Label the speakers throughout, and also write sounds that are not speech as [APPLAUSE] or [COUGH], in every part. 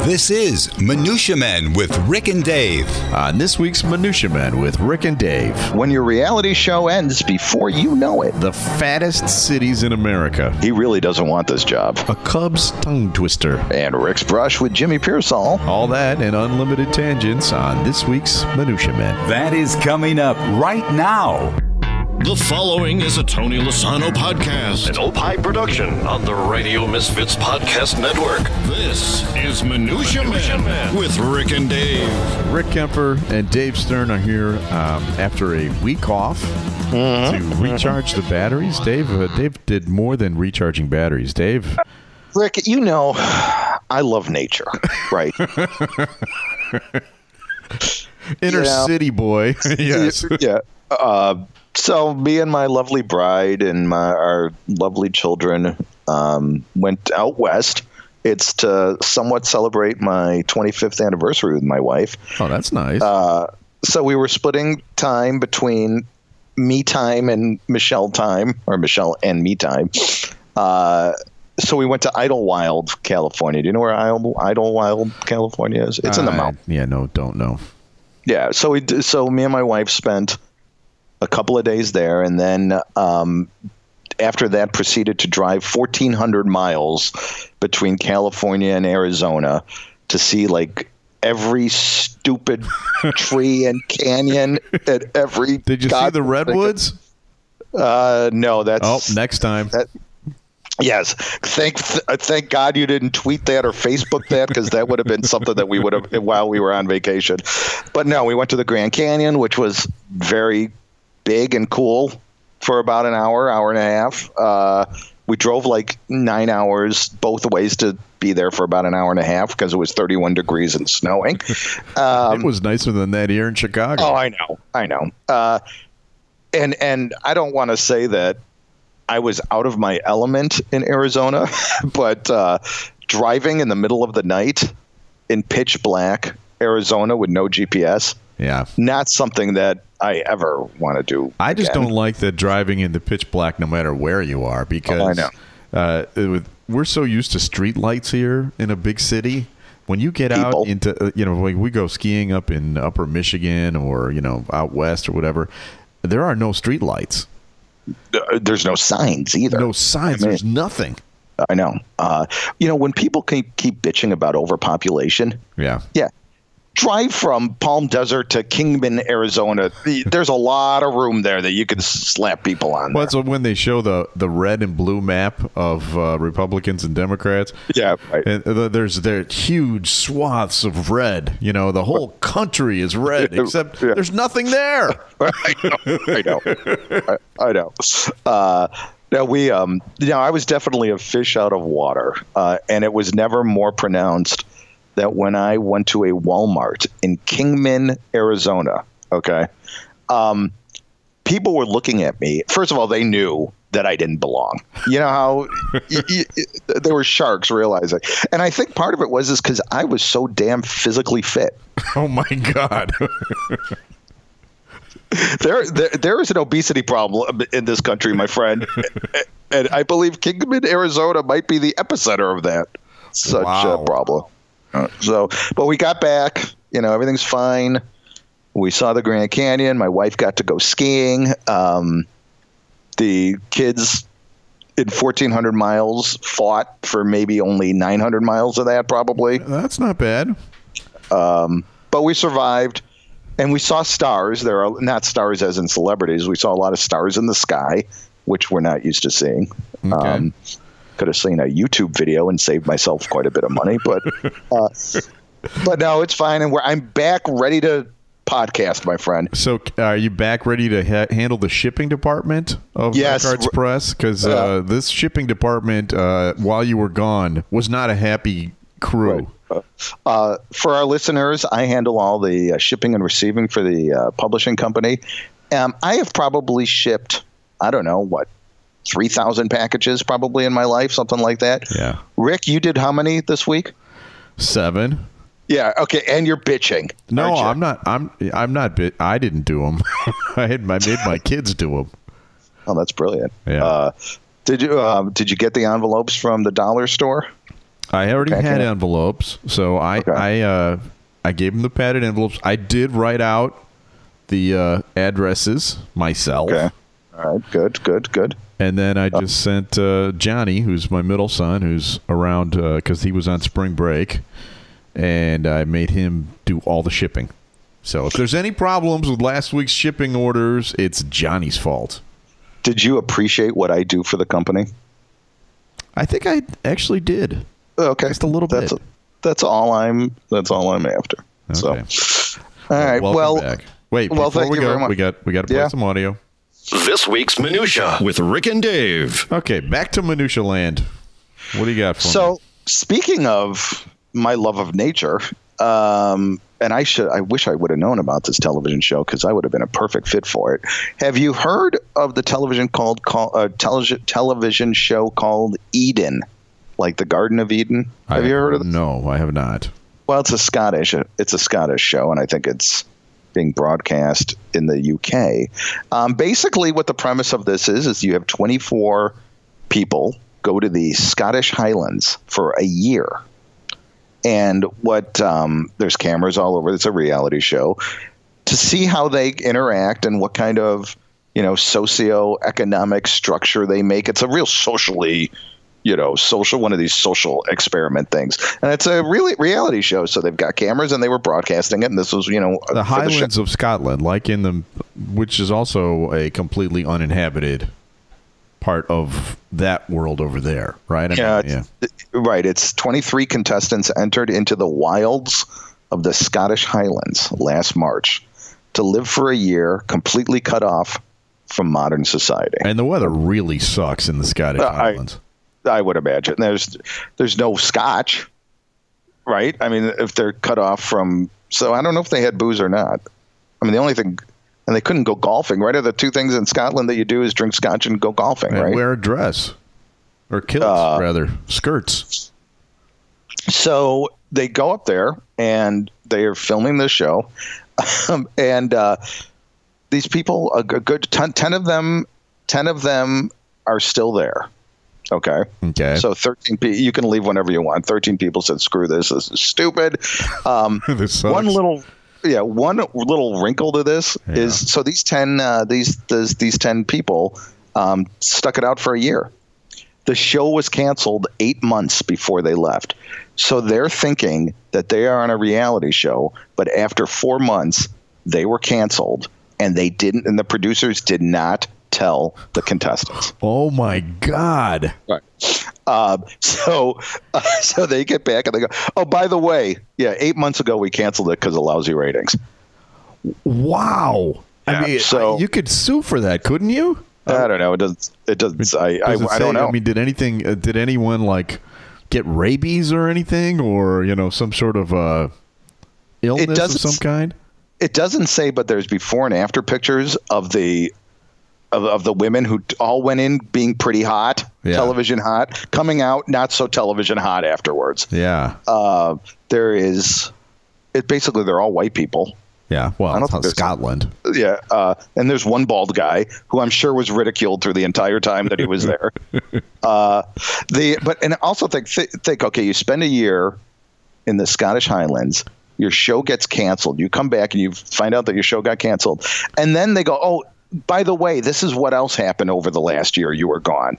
Speaker 1: This is Minutia Men with Rick and Dave.
Speaker 2: On this week's Minutia Men with Rick and Dave,
Speaker 3: when your reality show ends before you know it.
Speaker 2: the fattest cities in America,
Speaker 3: He really doesn't want this job.
Speaker 2: a Cubs tongue twister.
Speaker 3: And Rick's brush with Jimmy Piersall.
Speaker 2: All that and unlimited tangents on this week's Minutia Men.
Speaker 1: That is coming up right now.
Speaker 4: The following is a Tony Lasano podcast, an Opie production on the Radio Misfits Podcast Network. This is Minutia, Man, with Rick and Dave.
Speaker 2: Rick Kemper and Dave Stern are here um, after a week off to recharge the batteries. Dave, uh, Dave did more than recharging batteries. Dave,
Speaker 3: Rick, you know, I love nature, right? [LAUGHS]
Speaker 2: inner
Speaker 3: Yeah.
Speaker 2: city boy. [LAUGHS] yes.
Speaker 3: yeah. Uh, so me and my lovely bride and my our lovely children um, went out west. It's to somewhat celebrate my 25th anniversary with my wife.
Speaker 2: Oh, that's nice.
Speaker 3: Uh, so we were splitting time between me time and Michelle time, or Michelle and me time. Uh, so we went to Idyllwild, California. Do you know where Idle, Idyllwild, California is? It's in the
Speaker 2: Uh,
Speaker 3: mountains.
Speaker 2: Yeah, no, don't know.
Speaker 3: Yeah. So we so me and my wife spent a couple of days there, and then um, after that proceeded to drive 1,400 miles between California and Arizona to see like every stupid [LAUGHS] tree and canyon at every.
Speaker 2: Did you see the redwoods?
Speaker 3: Uh, no, that's
Speaker 2: Oh, next time.
Speaker 3: that- Yes, thank th- thank God you didn't tweet that or Facebook that because that would have been something that we would have while we were on vacation. But no, we went to the Grand Canyon, which was very big and cool for about an hour, hour and a half. Uh, we drove like nine hours both ways to be there for about an hour and a half because it was 31 degrees and snowing. [LAUGHS] Um,
Speaker 2: it was nicer than that here in Chicago.
Speaker 3: Oh, I know, I know. Uh, and and I don't want to say that I was out of my element in Arizona, [LAUGHS] but uh, driving in the middle of the night in pitch black Arizona with no GPS,
Speaker 2: yeah.
Speaker 3: not something that I ever want to do.
Speaker 2: I just don't like the driving in the pitch black no matter where you are because
Speaker 3: Oh, I know.
Speaker 2: Uh, we're so used to street lights here in a big city. When you get
Speaker 3: People.
Speaker 2: out into, uh, you know, like we go skiing up in upper Michigan or, you know, out west or whatever, there are no street lights,
Speaker 3: Uh, There's no signs either.
Speaker 2: no signs,
Speaker 3: I mean-
Speaker 2: there's nothing.
Speaker 3: I know. Uh, you know, when people keep, keep bitching about overpopulation,
Speaker 2: Yeah.
Speaker 3: Yeah. Drive from Palm Desert to Kingman, Arizona. [LAUGHS] There's a lot of room there that you can slap people on.
Speaker 2: Well,
Speaker 3: there.
Speaker 2: that's when they show the, the red and blue map of uh, Republicans and Democrats.
Speaker 3: Yeah, right.
Speaker 2: And th- there's there huge swaths of red. You know, the whole [LAUGHS] country is red, except
Speaker 3: Yeah.
Speaker 2: there's nothing there. [LAUGHS]
Speaker 3: I know. I know. I, I know. Uh, now we, um, you know, I was definitely a fish out of water, uh, and it was never more pronounced that when I went to a Walmart in Kingman, Arizona. Okay, um, people were looking at me. First of all, they knew that I didn't belong. You know how [LAUGHS] y- y- y- there were sharks realizing, and I think part of it was is because I was so damn physically fit. [LAUGHS]
Speaker 2: Oh my God.
Speaker 3: there, there there is an obesity problem in this country, my friend, [LAUGHS] and I believe Kingman, Arizona, might be the epicenter of that such
Speaker 2: Wow.
Speaker 3: a problem. So, but we got back. You know, everything's fine. We saw the Grand Canyon. My wife got to go skiing. Um, the kids in 1,400 miles fought for maybe only 900 miles of that, probably.
Speaker 2: That's not bad.
Speaker 3: but we survived and we saw stars there are not stars as in celebrities we saw a lot of stars in the sky which we're not used to seeing
Speaker 2: Okay.
Speaker 3: Could have seen a youtube video and saved myself quite a bit of money but [LAUGHS] uh, but no it's fine and we're, i'm back ready to podcast my friend
Speaker 2: So, uh, are you back ready to ha- handle the shipping department of
Speaker 3: Yes.
Speaker 2: Records Press? Because uh, this shipping department, uh, while you were gone, was not a happy crew.
Speaker 3: Uh, for our listeners, I handle all the uh, shipping and receiving for the uh, publishing company. Um, I have probably shipped, I don't know, what, 3,000 packages probably in my life, something like that.
Speaker 2: Yeah,
Speaker 3: Rick, you did how many this week?
Speaker 2: seven.
Speaker 3: Yeah, okay, and you're bitching.
Speaker 2: No,
Speaker 3: you?
Speaker 2: I'm not. I'm. I'm not. Bit. I didn't do them. [LAUGHS] I had. I made my kids do them.
Speaker 3: Oh, that's brilliant.
Speaker 2: Yeah.
Speaker 3: Uh, did you um, did you get the envelopes from the dollar store?
Speaker 2: I already
Speaker 3: Packing
Speaker 2: had envelopes, so I
Speaker 3: Okay.
Speaker 2: I uh, I gave them the padded envelopes. I did write out the uh, addresses myself,
Speaker 3: Okay. All right. Good. Good. Good.
Speaker 2: and then I just sent uh, Johnny, who's my middle son, who's around because he was on spring break, and I made him do all the shipping. So if there's any problems with last week's shipping orders, it's Johnny's fault.
Speaker 3: Did you appreciate what I do for the company?
Speaker 2: I think I actually did.
Speaker 3: Okay.
Speaker 2: Just a little
Speaker 3: that's,
Speaker 2: bit.
Speaker 3: That's all I'm. That's all I'm after.
Speaker 2: Okay.
Speaker 3: So. All right.
Speaker 2: Welcome
Speaker 3: well.
Speaker 2: back. Wait,
Speaker 3: well,
Speaker 2: before we go, we got we got to play
Speaker 3: Yeah.
Speaker 2: some audio.
Speaker 4: This week's Minutia with Rick and Dave.
Speaker 2: Okay, back to minutia land. What do you got for
Speaker 3: So
Speaker 2: me?
Speaker 3: speaking of my love of nature, um, and I should I wish I would have known about this television show because I would have been a perfect fit for it. Have you heard of the television called call, uh, television television show called Eden, like the Garden of Eden? Have
Speaker 2: I-
Speaker 3: you heard of? it?
Speaker 2: No, I have not.
Speaker 3: Well, it's a Scottish it's a Scottish show, and I think it's being broadcast in the UK. Um, basically, what the premise of this is is you have 24 people go to the Scottish Highlands for a year, and what um, there's cameras all over. It's a reality show to see how they interact and what kind of you know socio-economic structure they make. It's a real socially you know, social one of these social experiment things, and it's a really reality show. So they've got cameras, and they were broadcasting it. And this was, you know,
Speaker 2: The Highlands of Scotland, like in the, which is also a completely uninhabited part of that world over there, right? I
Speaker 3: Yeah,
Speaker 2: mean, yeah.
Speaker 3: it's- right. It's 23 contestants entered into the wilds of the Scottish Highlands last March to live for a year, completely cut off from modern society.
Speaker 2: And the weather really sucks in the Scottish
Speaker 3: Uh,
Speaker 2: Highlands.
Speaker 3: I would imagine there's there's no scotch, right? I mean, if they're cut off from, so I don't know if they had booze or not. I mean, the only thing, and they couldn't go golfing. Right? Are the two things in Scotland that you do is drink scotch and go golfing,
Speaker 2: And
Speaker 3: right?
Speaker 2: wear a dress or kilts,
Speaker 3: Uh,
Speaker 2: rather skirts.
Speaker 3: So they go up there and they are filming the show, um, and uh, these people, a good good 10, 10 of them, ten of them are still there. Okay.
Speaker 2: Okay.
Speaker 3: So 13 people, you can leave whenever you want. 13 people said, screw this. This is stupid. Um, [LAUGHS]
Speaker 2: This
Speaker 3: one little, yeah, one little wrinkle to this
Speaker 2: Yeah.
Speaker 3: is so these 10, uh, these, these, these 10 people um, stuck it out for a year. The show was canceled eight months before they left. So they're thinking that they are on a reality show, but after four months, they were canceled and they didn't, and the producers did not tell the contestants.
Speaker 2: oh my God.
Speaker 3: Right. Um, so, uh, [LAUGHS] so they get back and they go, "Oh, by the way, yeah, eight months ago we canceled it because of lousy ratings."
Speaker 2: Wow.
Speaker 3: Yeah,
Speaker 2: I mean,
Speaker 3: so-
Speaker 2: I- you could sue for that, couldn't you?
Speaker 3: I don't know. It doesn't. It doesn't. I. I,
Speaker 2: Does it
Speaker 3: I don't
Speaker 2: say-
Speaker 3: know.
Speaker 2: I mean, did anything? Uh, did anyone like get rabies or anything, or you know, some sort of uh, illness of some kind?
Speaker 3: it doesn't say, but there's before and after pictures of the. Of, of the women who all went in being pretty hot,
Speaker 2: Yeah.
Speaker 3: television hot, coming out not so television hot afterwards.
Speaker 2: Yeah,
Speaker 3: Uh, there is, it basically they're all white people.
Speaker 2: yeah. Well,
Speaker 3: I don't think
Speaker 2: Scotland.
Speaker 3: Yeah, uh, and there's one bald guy who I'm sure was ridiculed through the entire time that he was there. [LAUGHS] uh, the but and also think th- think okay, you spend a year in the Scottish Highlands, your show gets canceled. You come back and you find out that your show got canceled, and then they go, oh, by the way, this is what else happened over the last year you were gone.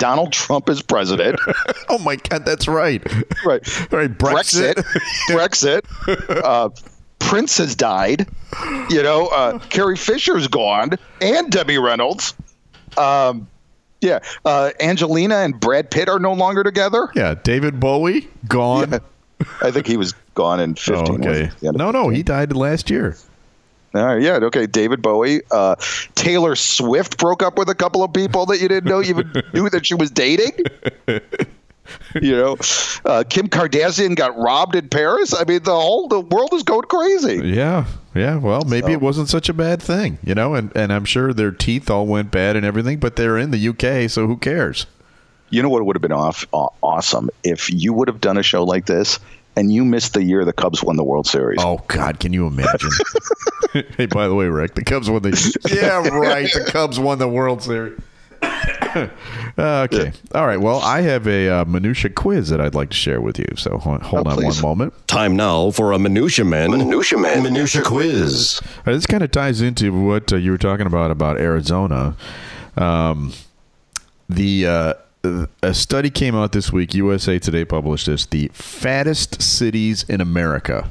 Speaker 3: Donald Trump is president. [LAUGHS]
Speaker 2: Oh my God, that's right.
Speaker 3: right.
Speaker 2: Right, Brexit.
Speaker 3: Brexit. Brexit. Uh, Prince has died. You know, uh, Carrie Fisher's gone, and Debbie Reynolds. Um, yeah, uh, Angelina and Brad Pitt are no longer together.
Speaker 2: Yeah, David Bowie gone.
Speaker 3: I think he was gone in
Speaker 2: Oh,
Speaker 3: fifteen.
Speaker 2: okay.
Speaker 3: Yeah.
Speaker 2: No, no, he died last year.
Speaker 3: All right, yeah, okay. David Bowie, uh, Taylor Swift broke up with a couple of people that you didn't know even [LAUGHS] knew that she was dating. You know, uh, Kim Kardashian got robbed in Paris. I mean, the whole the world is going crazy.
Speaker 2: Yeah, yeah. Well, maybe
Speaker 3: So-
Speaker 2: it wasn't such a bad thing, you know. And and I'm sure their teeth all went bad and everything, but they're in the UK, so who cares?
Speaker 3: You know what would have been off, aw- awesome if you would have done a show like this and you missed the year the Cubs won the World Series.
Speaker 2: Oh God, can you imagine? [LAUGHS] hey, by the way, Rick, the Cubs won the. [LAUGHS] Yeah, right. The Cubs won the World Series. [COUGHS] Okay. All right. Well, I have a uh, minutia quiz that I'd like to share with you. So hold, hold
Speaker 3: Oh,
Speaker 2: on
Speaker 3: please.
Speaker 2: one moment.
Speaker 4: Time now for a Minutia Man. Minutia Man. Minutia Quiz.
Speaker 2: Uh, this kind of ties into what uh, you were talking about about Arizona. Um, the uh, a study came out this week. USA Today published this: the fattest cities in America.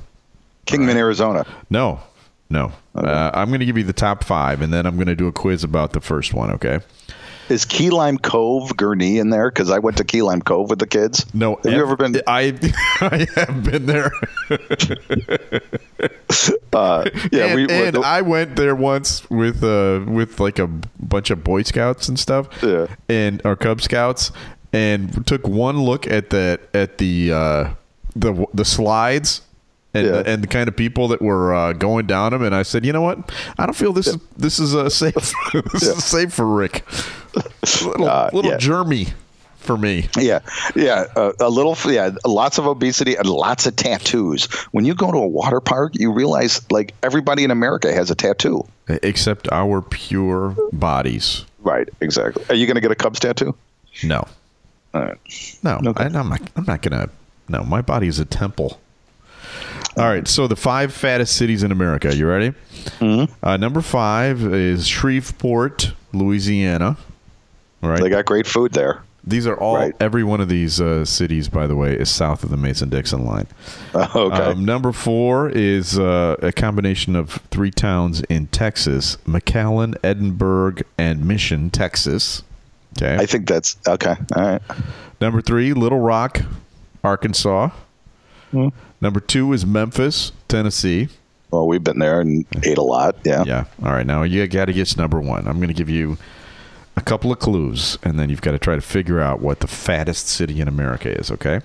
Speaker 3: Kingman, Arizona.
Speaker 2: No, no. Uh, I'm going to give you the top five, and then I'm going to do a quiz about the first one. Okay.
Speaker 3: Is Key Lime Cove, Gurnee in there? Because I went to Key Lime Cove with the kids.
Speaker 2: No,
Speaker 3: Have you ever been?
Speaker 2: I [LAUGHS] I have been there. [LAUGHS]
Speaker 3: Uh, yeah,
Speaker 2: and,
Speaker 3: we.
Speaker 2: and I went there once with uh with like a bunch of Boy Scouts and stuff,
Speaker 3: Yeah.
Speaker 2: and our Cub Scouts, and took one look at that at the uh, the the slides. And,
Speaker 3: Yeah.
Speaker 2: and the kind of people that were uh, going down them, and I said, you know what? I don't feel this is this is uh, safe. [LAUGHS] this is safe for Rick. Little [LAUGHS]
Speaker 3: Uh,
Speaker 2: little
Speaker 3: yeah.
Speaker 2: germy for me.
Speaker 3: Yeah, yeah, uh, a little, yeah, lots of obesity and lots of tattoos. When you go to a water park, you realize like everybody in America has a tattoo.
Speaker 2: Except our pure bodies.
Speaker 3: Right, exactly. Are you going to get a Cubs tattoo?
Speaker 2: No,
Speaker 3: All right.
Speaker 2: no,
Speaker 3: Okay.
Speaker 2: I, I'm not. I'm not gonna. No, my body is a temple. All right, so the five fattest cities in America. You ready? Mm-hmm. Uh, number five is Shreveport, Louisiana. All right,
Speaker 3: They got great food there.
Speaker 2: these are all.
Speaker 3: right.
Speaker 2: Every one of these uh, cities, by the way, is south of the Mason-Dixon line. [LAUGHS]
Speaker 3: okay.
Speaker 2: Um, number four is uh, a combination of three towns in Texas: McAllen, Edinburg, and Mission, Texas. Okay.
Speaker 3: I think that's okay. All right.
Speaker 2: Number three, Little Rock, Arkansas.
Speaker 3: Hmm.
Speaker 2: Number two is Memphis, Tennessee.
Speaker 3: Well, we've been there and ate a lot. Yeah.
Speaker 2: Yeah. All right. Now you got to get to number one. I'm going to give you a couple of clues, and then you've got to try to figure out what the fattest city in America is. Okay.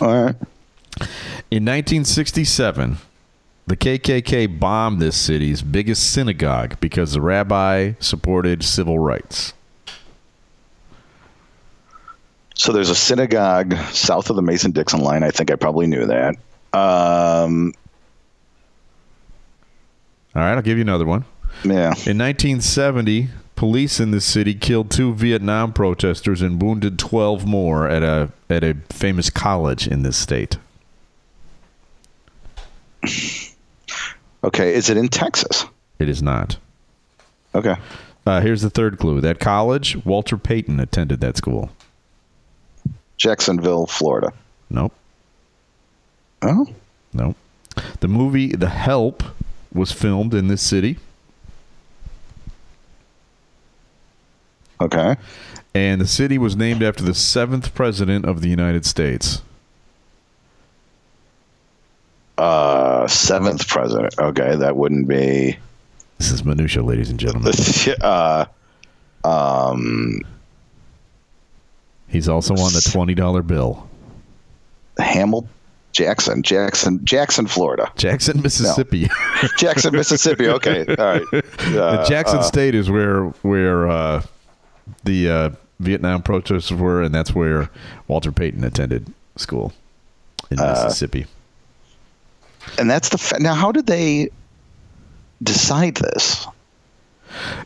Speaker 3: All right.
Speaker 2: In 1967, the KKK bombed this city's biggest synagogue because the rabbi supported civil rights.
Speaker 3: So there's a synagogue south of the Mason Dixon line. I think I probably knew that. Um,
Speaker 2: All right. I'll give you another one.
Speaker 3: yeah.
Speaker 2: In 1970, police in the city killed two Vietnam protesters and wounded 12 more at a at a famous college in this state.
Speaker 3: Okay. Is it in Texas?
Speaker 2: It is not.
Speaker 3: Okay.
Speaker 2: Uh, here's the third clue. That college, Walter Payton attended that school.
Speaker 3: Jacksonville, Florida.
Speaker 2: Nope.
Speaker 3: Oh.
Speaker 2: Nope. The movie The Help was filmed in this city,
Speaker 3: Okay.
Speaker 2: and the city was named after the seventh president of the United States.
Speaker 3: Uh, seventh president. Okay, that wouldn't be.
Speaker 2: This is minutia, ladies and gentlemen. [LAUGHS]
Speaker 3: uh, um,
Speaker 2: He's also on the twenty dollar bill.
Speaker 3: Hamilton, Jackson, Jackson, Jackson, Florida,
Speaker 2: Jackson, Mississippi. [LAUGHS] [LAUGHS]
Speaker 3: Jackson, Mississippi. Okay, all right. Uh,
Speaker 2: Jackson
Speaker 3: uh,
Speaker 2: State is where where uh, the uh, Vietnam protesters were, and that's where Walter Payton attended school in
Speaker 3: Uh,
Speaker 2: Mississippi.
Speaker 3: and that's the fa- now. How did they decide this?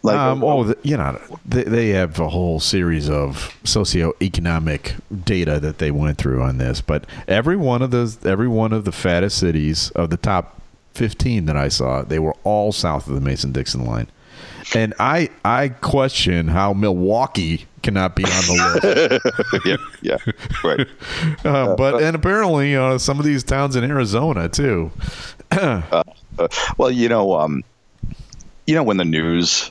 Speaker 3: Like,
Speaker 2: um, oh, the, you know, they, they have a whole series of socioeconomic data that they went through on this, but every one of those, every one of the fattest cities of the top fifteen that I saw, they were all south of the Mason-Dixon line, and I I question how Milwaukee cannot be on the [LAUGHS] list.
Speaker 3: yeah, yeah, right. [LAUGHS]
Speaker 2: Uh, but and apparently uh, some of these towns in Arizona too. [CLEARS THROAT]
Speaker 3: Uh, well, you know, um, you know when the news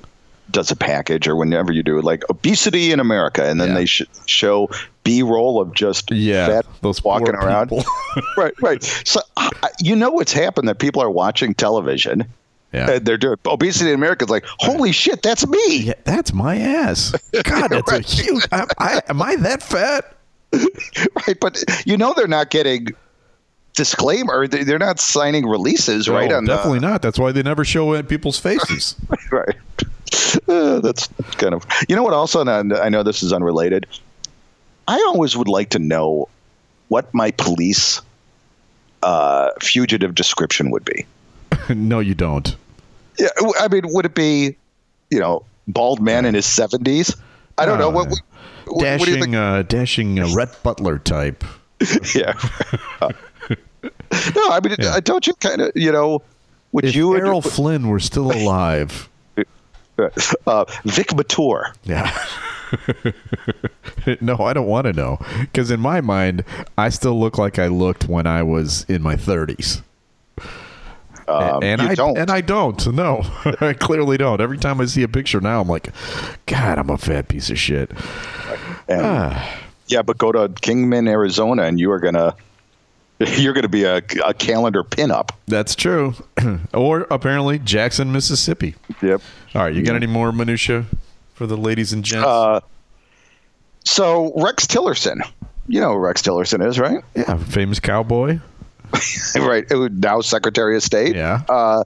Speaker 3: does a package or whenever you do like obesity in America, and then
Speaker 2: Yeah.
Speaker 3: they sh- show B-roll of just
Speaker 2: Yeah,
Speaker 3: fat
Speaker 2: those
Speaker 3: walking around. [LAUGHS] right, right. So uh, you know what's happened that people are watching television.
Speaker 2: Yeah.
Speaker 3: And they're doing obesity in America. It's like, holy shit, that's me.
Speaker 2: Yeah, that's my ass. [LAUGHS] God, that's a huge. I, I, am I that fat? [LAUGHS]
Speaker 3: right? But you know they're not getting disclaimer. They- They're not signing releases, right?
Speaker 2: No,
Speaker 3: on the-
Speaker 2: definitely not. That's why they never show people's faces.
Speaker 3: right. Uh, that's kind of. You know what? Also, and I know this is unrelated. I always would like to know what my police uh, fugitive description would be. [LAUGHS]
Speaker 2: no, you don't.
Speaker 3: Yeah, I mean, would it be, you know, bald man in his seventies? I don't know
Speaker 2: Uh,
Speaker 3: what. what what do you
Speaker 2: dashing,
Speaker 3: think?
Speaker 2: uh, dashing uh, Rhett Butler type. [LAUGHS]
Speaker 3: yeah. [LAUGHS] no, I mean,
Speaker 2: Yeah.
Speaker 3: don't you kind of, you know, would
Speaker 2: If
Speaker 3: you
Speaker 2: Errol Flynn were still alive, [LAUGHS]
Speaker 3: uh, Vic Mature?
Speaker 2: yeah. [LAUGHS] no, I don't want to know because in my mind, I still look like I looked when I was in my thirties.
Speaker 3: Um,
Speaker 2: and I
Speaker 3: don't.
Speaker 2: and I don't. No, [LAUGHS] I clearly don't. Every time I see a picture now, I'm like, God, I'm a fat piece of shit.
Speaker 3: And-
Speaker 2: Ah.
Speaker 3: yeah, but go to Kingman, Arizona, and you are gonna. [LAUGHS] You're going to be a, a calendar pinup.
Speaker 2: That's true. [CLEARS THROAT] or apparently Jackson, Mississippi.
Speaker 3: Yep.
Speaker 2: All right, you got any more minutia for the ladies and gents?
Speaker 3: Uh, so Rex Tillerson, you know who Rex Tillerson is, right?
Speaker 2: yeah, famous cowboy. [LAUGHS]
Speaker 3: right. Now Secretary of State.
Speaker 2: Yeah.
Speaker 3: Uh,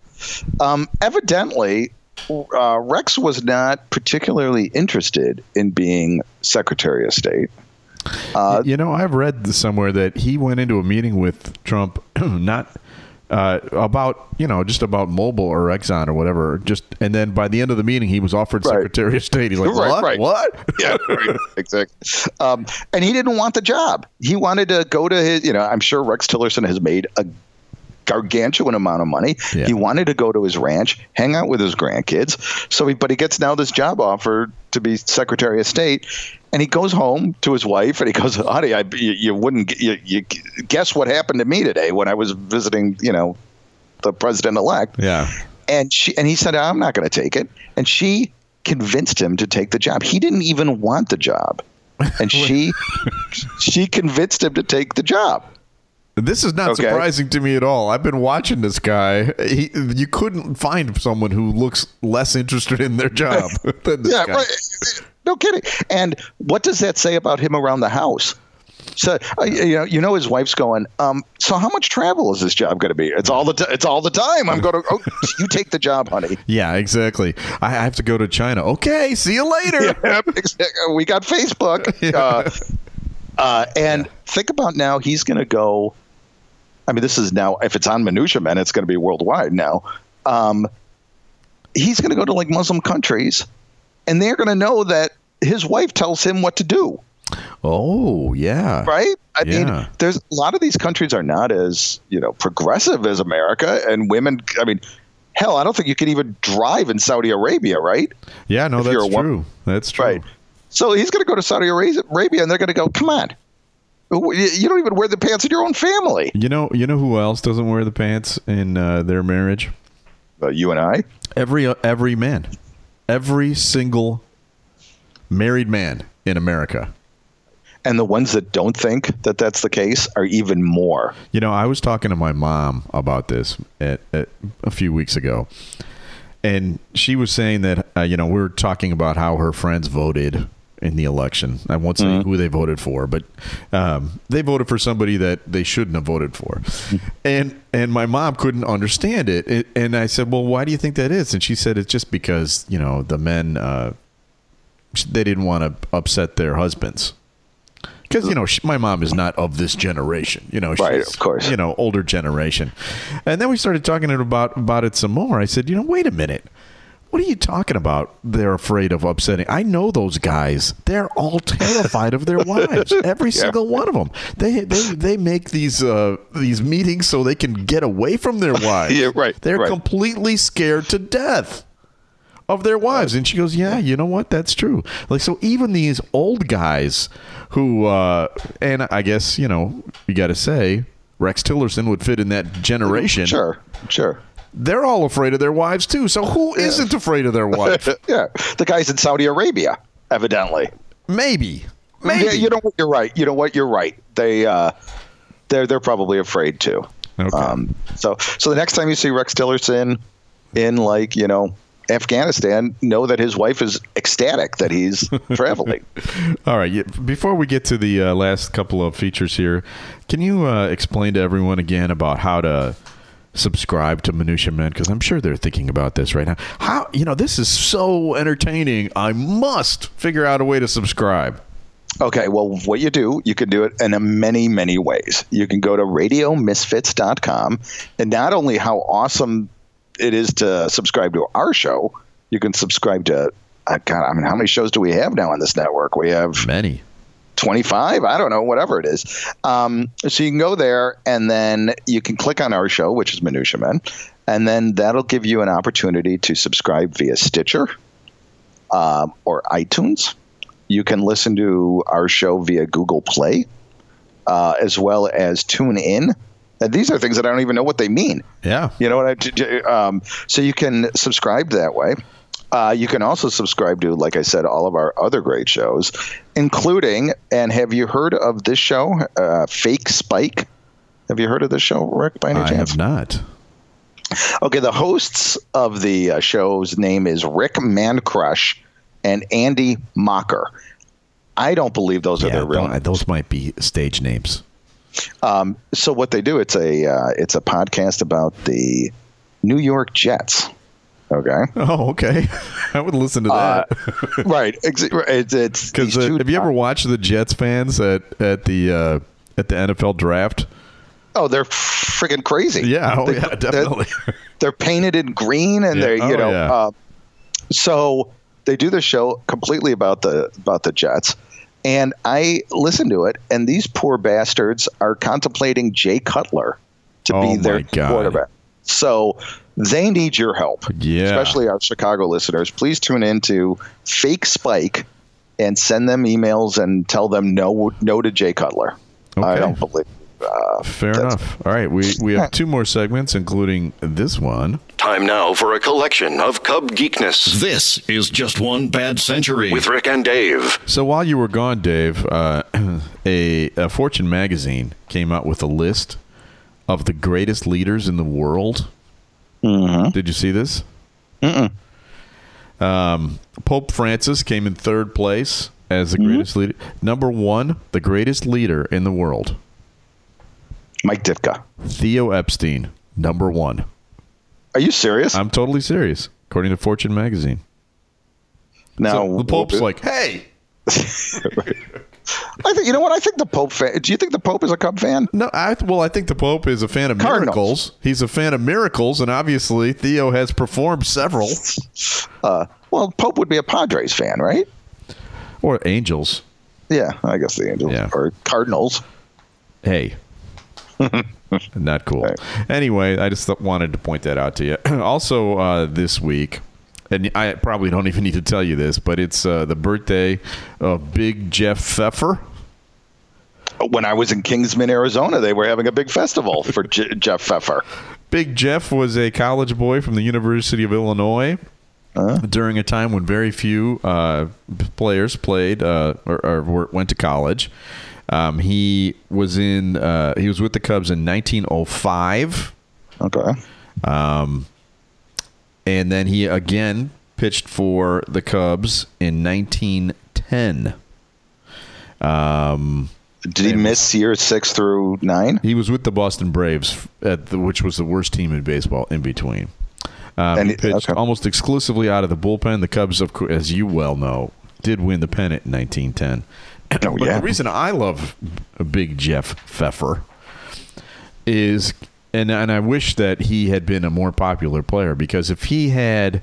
Speaker 3: um, evidently, uh, Rex was not particularly interested in being Secretary of State. Uh,
Speaker 2: you know, I've read somewhere that he went into a meeting with Trump, [CLEARS THROAT] not uh, about you know just about Mobil or Exxon or whatever. Just and then by the end of the meeting, he was offered
Speaker 3: Right.
Speaker 2: Secretary of State. He's like,
Speaker 3: Right,
Speaker 2: what?
Speaker 3: right.
Speaker 2: What?
Speaker 3: yeah, right, [LAUGHS] exactly. Um, and he didn't want the job. He wanted to go to his. You know, I'm sure Rex Tillerson has made a gargantuan amount of money.
Speaker 2: Yeah.
Speaker 3: He wanted to go to his ranch, hang out with his grandkids. So, he, but he gets now this job offer to be Secretary of State, and he goes home to his wife and he goes, "Honey, I, you, you wouldn't you, you guess what happened to me today when I was visiting, you know, the president elect."
Speaker 2: Yeah.
Speaker 3: and she and he said i'm not going to take it and she convinced him to take the job he didn't even want the job and she [LAUGHS] she convinced him to take the job
Speaker 2: This is not
Speaker 3: Okay.
Speaker 2: surprising to me at all. I've been watching this guy. He, you couldn't find someone who looks less interested in their job [LAUGHS] than this
Speaker 3: yeah
Speaker 2: guy.
Speaker 3: right. No kidding and what does that say about him around the house so uh, you know, you know, his wife's going. Um, so how much travel is this job going to be? It's all the t- it's all the time. I'm going to. Oh, you take the job, honey. [LAUGHS]
Speaker 2: Yeah, exactly. I have to go to China. Okay, see you later. [LAUGHS]
Speaker 3: Exactly. we got Facebook. [LAUGHS] Uh, uh, and think about now, he's going to go. I mean, this is now, if it's on Minutia Men, it's going to be worldwide now. Um, he's going to go to like Muslim countries, and they're going to know that his wife tells him what to do,
Speaker 2: Oh, yeah.
Speaker 3: right? I
Speaker 2: Yeah.
Speaker 3: mean, there's a lot of these countries are not as you know progressive as America, and women. I mean, hell, I don't think you can even drive in Saudi Arabia, right?
Speaker 2: Yeah, no,
Speaker 3: If you're
Speaker 2: that's true. That's true.
Speaker 3: Right. So he's going to go to Saudi Arabia, and they're going to go, "Come on, you you don't even wear the pants in your own family."
Speaker 2: You know, you know who else doesn't wear the pants in uh, their marriage?
Speaker 3: Uh, you and I.
Speaker 2: Every uh, every man, every single married man in America.
Speaker 3: And the ones that don't think that that's the case are even more.
Speaker 2: You know, I was talking to my mom about this at, at a few weeks ago, and she was saying that uh, you know we were talking about how her friends voted in the election. I won't say who they voted for, but um, they voted for somebody that they shouldn't have voted for, and and my mom couldn't understand it. it. And I said, "Well, why do you think that is?" And she said, "It's just because you know the men uh, they didn't want to upset their husbands." Because you know sh my mom is not of this generation, you know.
Speaker 3: Right, of course.
Speaker 2: You know, older generation, and then we started talking about about it some more. I said, you know, wait a minute, what are you talking about? They're afraid of upsetting. I know those guys. They're all [LAUGHS] terrified of their wives. Every single one of them. They they they make these uh, these meetings so they can get away from their [LAUGHS] wives.
Speaker 3: Yeah, right,
Speaker 2: They're
Speaker 3: right.
Speaker 2: completely scared to death of their wives. And she goes, Yeah, you know what? That's true. Like, so even these old guys who, uh, and I guess, you know, you got to say, Rex Tillerson would fit in that generation.
Speaker 3: Sure, sure.
Speaker 2: They're all afraid of their wives, too. So who not afraid of their [LAUGHS] wife?
Speaker 3: yeah, the guys in Saudi Arabia, evidently.
Speaker 2: Maybe. Maybe.
Speaker 3: Yeah, you know what? You're right. You know what? You're right. They uh, they're they're probably afraid too.
Speaker 2: Okay.
Speaker 3: Um, so so the next time you see Rex Tillerson in like you know Afghanistan, know that his wife is ecstatic that he's [LAUGHS] traveling.
Speaker 2: All right. yeah, Before we get to the uh, last couple of features here, can you uh, explain to everyone again about how to subscribe to Minutia Men? Because I'm sure they're thinking about this right now. How you know this is so entertaining. I must figure out a way to subscribe.
Speaker 3: Okay, well, what you do, you can do it in a many, many ways. You can go to radiomisfits.com, and not only how awesome it is to subscribe to our show, you can subscribe to I God, I mean, how many shows do we have now on this network? We have
Speaker 2: Many.
Speaker 3: 25 i don't know whatever it is um, so you can go there and then you can click on our show which is minutia men and then that'll give you an opportunity to subscribe via stitcher um, or itunes you can listen to our show via google play uh, as well as tune in and these are things that i don't even know what they mean
Speaker 2: Yeah.
Speaker 3: you know what I? Um, so you can subscribe that way. Uh, you can also subscribe to, like I said, all of our other great shows, including. And have you heard of this show, uh, Fake Spike? Have you heard of this show, Rick? By any
Speaker 2: I
Speaker 3: chance?
Speaker 2: have not.
Speaker 3: Okay, the hosts of the uh, show's name is Rick Mancrush and Andy Mocker. I don't believe those are their real
Speaker 2: don't- those might be stage names.
Speaker 3: Um, so what they do, it's a uh, it's a podcast about the New York Jets. Okay.
Speaker 2: Oh, okay. [LAUGHS] I would listen to
Speaker 3: Uh,
Speaker 2: that.
Speaker 3: right. Ex- It's, it's [LAUGHS]
Speaker 2: Because
Speaker 3: two-
Speaker 2: have you ever watched the Jets fans at at the uh, at the NFL draft?
Speaker 3: Oh, they're freaking crazy.
Speaker 2: Yeah, oh
Speaker 3: They-
Speaker 2: yeah,
Speaker 3: they're-
Speaker 2: definitely.
Speaker 3: They're, painted in green, and
Speaker 2: Yeah,
Speaker 3: they, you
Speaker 2: oh,
Speaker 3: know,
Speaker 2: yeah.
Speaker 3: uh, so they do the show completely about the about the Jets. And I listen to it, and these poor bastards are contemplating Jay Cutler to
Speaker 2: Oh,
Speaker 3: be their
Speaker 2: God.
Speaker 3: quarterback. So they need your help,
Speaker 2: Yeah.
Speaker 3: especially our Chicago listeners. Please tune in to Fake Spike and send them emails and tell them no, no to Jay Cutler. I don't believe. Uh,
Speaker 2: Fair enough. All right, we we have two more segments, including this one.
Speaker 4: Time now for a collection of Cub geekness. This is Just One Bad Century with Rick and Dave.
Speaker 2: So while you were gone, Dave, uh, [CLEARS THROAT] a, a Fortune magazine came out with a list of the greatest leaders in the world.
Speaker 3: Mm-hmm.
Speaker 2: Did you see this? Um, Pope Francis came in third place as the
Speaker 3: Mm-hmm.
Speaker 2: greatest leader. Number one, the greatest leader in the world,
Speaker 3: Mike Ditka.
Speaker 2: Theo Epstein. Number one.
Speaker 3: Are you serious?
Speaker 2: I'm totally serious, according to Fortune magazine.
Speaker 3: now
Speaker 2: So the Pope's like, hey. [LAUGHS]
Speaker 3: I think you know what I think the Pope. Fan, do you think the Pope is a Cub fan?
Speaker 2: No, I well, I think the Pope is a fan of
Speaker 3: Cardinals.
Speaker 2: miracles. He's a fan of miracles, and obviously Theo has performed several. [LAUGHS]
Speaker 3: Uh, well, Pope would be a Padres fan, right?
Speaker 2: Or angels.
Speaker 3: Yeah, I guess the Angels
Speaker 2: Yeah.
Speaker 3: or Cardinals.
Speaker 2: Hey. [LAUGHS] Not cool.
Speaker 3: Right.
Speaker 2: Anyway, I just wanted to point that out to you. [CLEARS THROAT] also, uh, this week, and I probably don't even need to tell you this, but it's uh, the birthday of Big Jeff Pfeffer.
Speaker 3: When I was in Kingman, Arizona, they were having a big festival for J- [LAUGHS] Jeff Pfeffer.
Speaker 2: Big Jeff was a college boy from the University of Illinois during a time when very few uh, players played uh, or, or went to college. Um, he was in. Uh, he was with the Cubs in 1905,
Speaker 3: Okay.
Speaker 2: Um, and then he again pitched for the Cubs in 1910. Um,
Speaker 3: Did he miss year six through nine?
Speaker 2: He was with the Boston Braves, at the, which was the worst team in baseball in between. Um,
Speaker 3: And
Speaker 2: he pitched
Speaker 3: okay.
Speaker 2: almost exclusively out of the bullpen. The Cubs, of course, as you well know, did win the pennant in 1910. [COUGHS]
Speaker 3: Oh,
Speaker 2: but
Speaker 3: yeah.
Speaker 2: the reason I love Big Jeff Pfeffer is, and and I wish that he had been a more popular player because if he had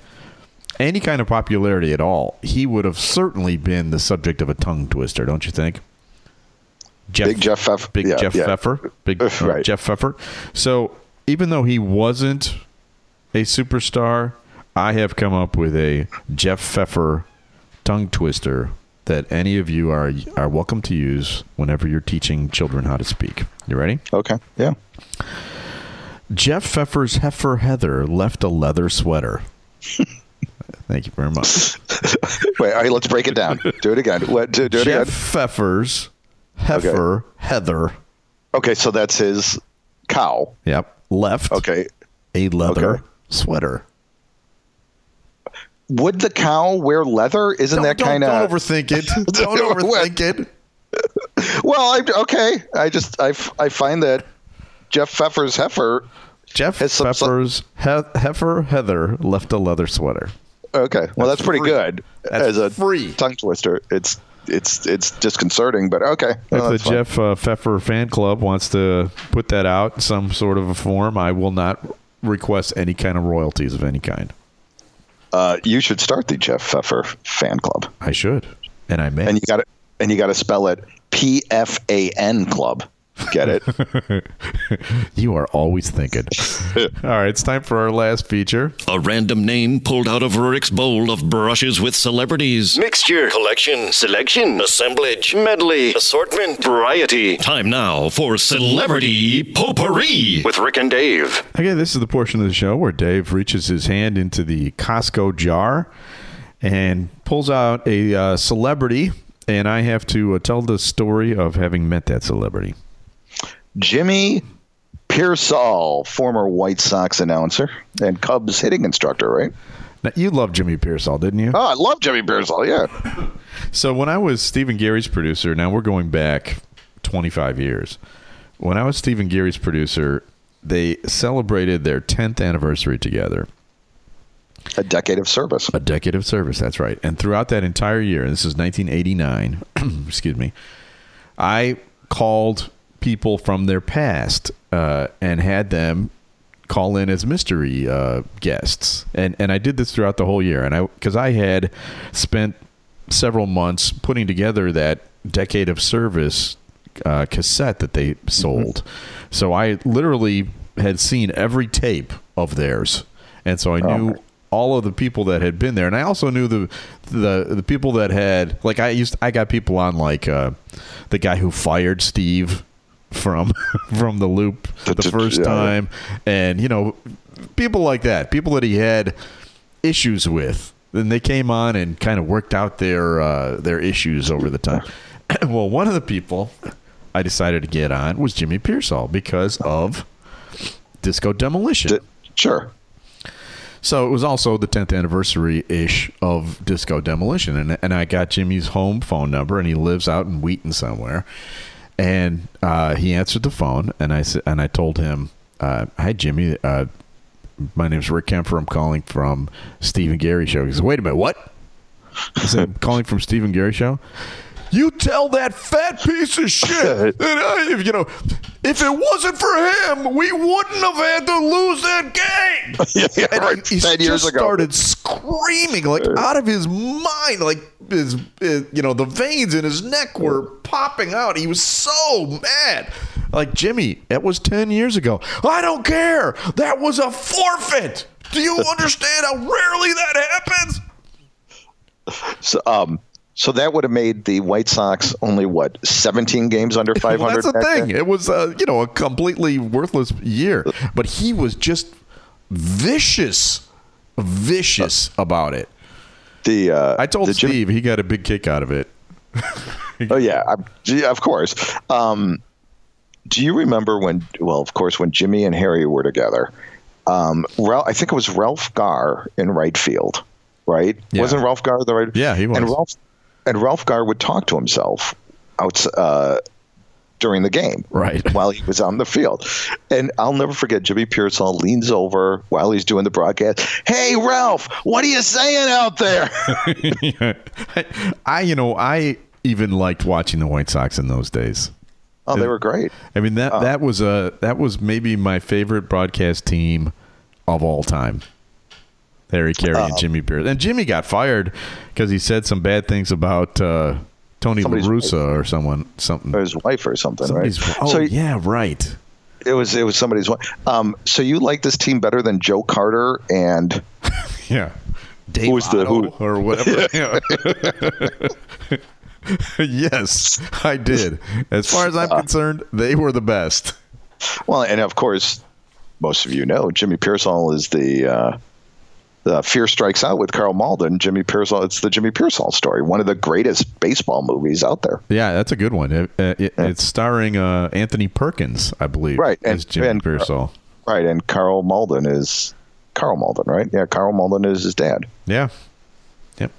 Speaker 2: any kind of popularity at all, he would have certainly been the subject of a tongue twister, don't you think? Jeff,
Speaker 3: Big Jeff Pfeffer.
Speaker 2: Big
Speaker 3: Yeah,
Speaker 2: Jeff
Speaker 3: yeah.
Speaker 2: Pfeffer. Big [LAUGHS] uh,
Speaker 3: Right.
Speaker 2: Jeff Pfeffer. So even though he wasn't a superstar, I have come up with a Jeff Pfeffer tongue twister that any of you are are welcome to use whenever you're teaching children how to speak. You ready?
Speaker 3: Okay. Yeah.
Speaker 2: Jeff Pfeffer's heifer Heather left a leather sweater. [LAUGHS] Thank you very much.
Speaker 3: Wait. All right. Let's break it down. Do it again. What? Do, do it
Speaker 2: Jeff
Speaker 3: again.
Speaker 2: Pfeffer's heifer Heather.
Speaker 3: Okay. So that's his cow.
Speaker 2: Yep. Left
Speaker 3: Okay.
Speaker 2: a leather
Speaker 3: Okay.
Speaker 2: sweater.
Speaker 3: Would the cow wear leather? Isn't that
Speaker 2: don't,
Speaker 3: kind of don't
Speaker 2: overthink it. [LAUGHS] Don't overthink it. [LAUGHS]
Speaker 3: Well, I okay. I just I, I find that Jeff Pfeffer's heifer.
Speaker 2: Jeff
Speaker 3: some-
Speaker 2: Pfeffer's he- heifer Heather left a leather sweater.
Speaker 3: Okay, well that's,
Speaker 2: That's
Speaker 3: pretty
Speaker 2: free.
Speaker 3: good
Speaker 2: That's
Speaker 3: as a
Speaker 2: free.
Speaker 3: tongue twister. It's it's it's disconcerting, but okay.
Speaker 2: If
Speaker 3: Well,
Speaker 2: the
Speaker 3: fine.
Speaker 2: Jeff uh, Pfeffer fan club wants to put that out in some sort of a form, I will not request any kind of royalties of any kind.
Speaker 3: Uh, you should start the Jeff Pfeffer fan club,
Speaker 2: I should, and I may.
Speaker 3: and you got to and you got to spell it P F A N club. Get it? [LAUGHS]
Speaker 2: you are always thinking. [LAUGHS] All right, it's time for our last feature.
Speaker 4: A random name pulled out of Rurik's bowl of brushes with celebrities. Mixture, collection, selection, assemblage, medley, assortment, variety. Time now for Celebrity Potpourri with Rick and Dave.
Speaker 2: Okay, this is the portion of the show where Dave reaches his hand into the Costco jar and pulls out a uh, celebrity, and I have to uh, tell the story of having met that celebrity.
Speaker 3: Jimmy Piersall, former White Sox announcer and Cubs hitting instructor, right?
Speaker 2: Now, you love Jimmy Piersall, didn't you?
Speaker 3: Oh, I love Jimmy Piersall. Yeah. [LAUGHS]
Speaker 2: So when I was Steve and Garry's producer, now we're going back 25 years. When I was Steve and Garry's producer, they celebrated their 10th anniversary together.
Speaker 3: A decade of service.
Speaker 2: A decade of service, that's right. And throughout that entire year, this is 1989, [CLEARS THROAT] excuse me, I called people from their past uh, and had them call in as mystery uh, guests. And and I did this throughout the whole year. And I because I had spent several months putting together that decade of service uh, cassette that they sold. So I literally had seen every tape of theirs, and so I knew
Speaker 3: Okay.
Speaker 2: all of the people that had been there, and I also knew the the the people that had like I used I got people on like uh, the guy who fired Steve from [LAUGHS] from the loop the
Speaker 3: The-
Speaker 2: first
Speaker 3: yeah.
Speaker 2: time, and you know people like that, people that he had issues with. Then they came on and kind of worked out their uh, their issues over the time. [CLEARS THROAT] well, one of the people I decided to get on was Jimmy Piersall because of Disco Demolition.
Speaker 3: D- sure.
Speaker 2: So it was also the 10th anniversary ish of Disco Demolition, and and I got Jimmy's home phone number, and he lives out in Wheaton somewhere, and uh, he answered the phone, and I said, and I told him, uh, "Hi Jimmy, uh, my name's Rick Kemper. I'm calling from Steve and Garry Show." He said, "Wait a minute, what?" I said, "I'm [LAUGHS] calling from Steve and Garry Show." You tell that fat piece of shit [LAUGHS] that I, you know, if it wasn't for him, we wouldn't have had to lose that game. [LAUGHS]
Speaker 3: yeah, yeah,
Speaker 2: And
Speaker 3: right.
Speaker 2: he, he
Speaker 3: Ten years
Speaker 2: just started screaming like out of his mind, like his, his- you know, the veins in his neck were popping out. He was so mad. Like Jimmy, that was ten years ago. I don't care. That was a forfeit. Do you [LAUGHS] understand how rarely that happens?
Speaker 3: So, um, so that would have made the White Sox only what 17 games under 500. [LAUGHS]
Speaker 2: Well, that's the thing.
Speaker 3: then?
Speaker 2: It was, uh, you know, a completely worthless year, but he was just vicious, vicious about it.
Speaker 3: The uh,
Speaker 2: I told
Speaker 3: the
Speaker 2: Steve he got a big kick out of it. [LAUGHS]
Speaker 3: Oh yeah, I, of course. Um, do you remember when? Well, of course, when Jimmy and Harry were together. Um, Ralph, I think it was Ralph Garr in right field, right?
Speaker 2: Yeah.
Speaker 3: Wasn't Ralph Garr the right?
Speaker 2: Yeah, he was.
Speaker 3: And Ralph and Ralph Garr would talk to himself out uh, during the game,
Speaker 2: Right. [LAUGHS]
Speaker 3: while he was on the field. And I'll never forget. Jimmy Piersall leans over while he's doing the broadcast. Hey, Ralph, what are you saying out there? [LAUGHS]
Speaker 2: I, you know, I even liked watching the White Sox in those days.
Speaker 3: oh, they were great.
Speaker 2: I mean that that was a that was maybe my favorite broadcast team of all time. Harry Caray and Jimmy Pierce, and Jimmy got fired because he said some bad things about uh, Tony La
Speaker 3: Somebody's
Speaker 2: or someone something.
Speaker 3: Or his wife or something,
Speaker 2: Somebody's-
Speaker 3: right?
Speaker 2: Oh
Speaker 3: so
Speaker 2: yeah, right.
Speaker 3: It was it was somebody's wife. Um, so you like this team better than Joe Carter and [LAUGHS]
Speaker 2: Yeah. Dave
Speaker 3: Who's the- who-
Speaker 2: or whatever. [LAUGHS] [LAUGHS] yes, I did. As far as I'm
Speaker 3: Uh,
Speaker 2: concerned, they were the best.
Speaker 3: well, and of course, most of you know Jimmy Piersall is the uh, Fear Strikes Out with Karl Malden. Jimmy Piersall. It's the Jimmy Piersall story, one of the greatest baseball movies out there.
Speaker 2: Yeah, that's a good one. It, it, it's starring uh, Anthony Perkins, I believe,
Speaker 3: Right, and-
Speaker 2: Jimmy
Speaker 3: and-
Speaker 2: Piersall.
Speaker 3: Right, and Karl Malden is Karl Malden, right? Yeah, Karl Malden is his dad.
Speaker 2: Yeah. Yep.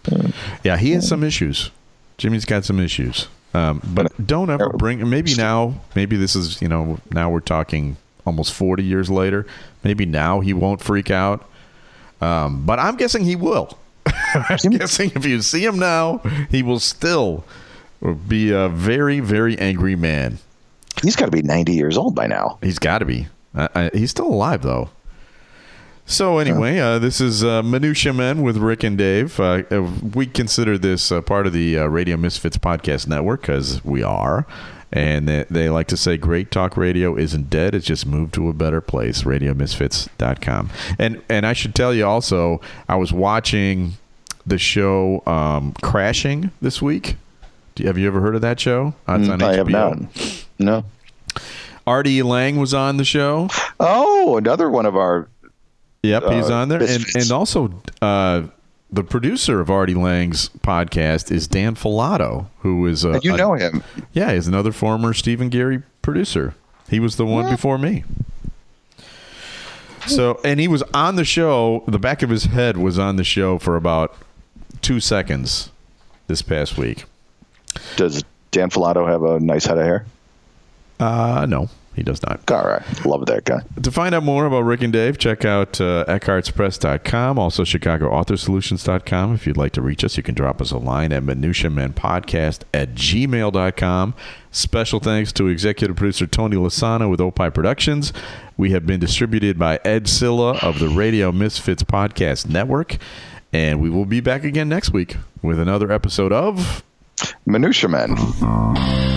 Speaker 2: Yeah, he has some issues. Jimmy's got some issues. Um, but don't ever bring. Maybe now. Maybe this is you know now we're talking almost forty years later. Maybe now he won't freak out. Um, but I'm guessing he will. [LAUGHS] I'm guessing if you see him now, he will still be a very very angry man.
Speaker 3: He's got to be ninety years old by now.
Speaker 2: He's got to be. I, I, he's still alive though. So anyway, uh, this is uh, Minutia Men with Rick and Dave. Uh, uh we consider this uh, part of the uh, Radio Misfits podcast network because we are, and they, they, like to say, "Great talk radio isn't dead; it's just moved to a better place." RadioMisfits.com. And and I should tell you also, I was watching the show um, Crashing this week. have you ever heard of that show?
Speaker 3: It's on mm, I HBO. have not. No.
Speaker 2: Artie Lange was on the show.
Speaker 3: Oh, another one of our
Speaker 2: Yep, he's uh, on there, and and also uh, the producer of Artie Lange's podcast is Dan Falato, who is a,
Speaker 3: you know him.
Speaker 2: Yeah, he's another former Steve and Garry producer. He was the one yeah. before me. So, and he was on the show. The back of his head was on the show for about two seconds this past week.
Speaker 3: Does Dan Falato have a nice head of hair?
Speaker 2: Uh, no. He does not.
Speaker 3: All right. Love that guy.
Speaker 2: To find out more about Rick and Dave, check out uh, EckhartzPress.com, also ChicagoAuthorSolutions.com. If you'd like to reach us, you can drop us a line at MinutiaMenPodcast at gmail.com. Special thanks to executive producer Tony Lossano with Opie Productions. We have been distributed by Ed Cilla of the Radio Misfits Podcast Network. And we will be back again next week with another episode of
Speaker 3: Minutia Men.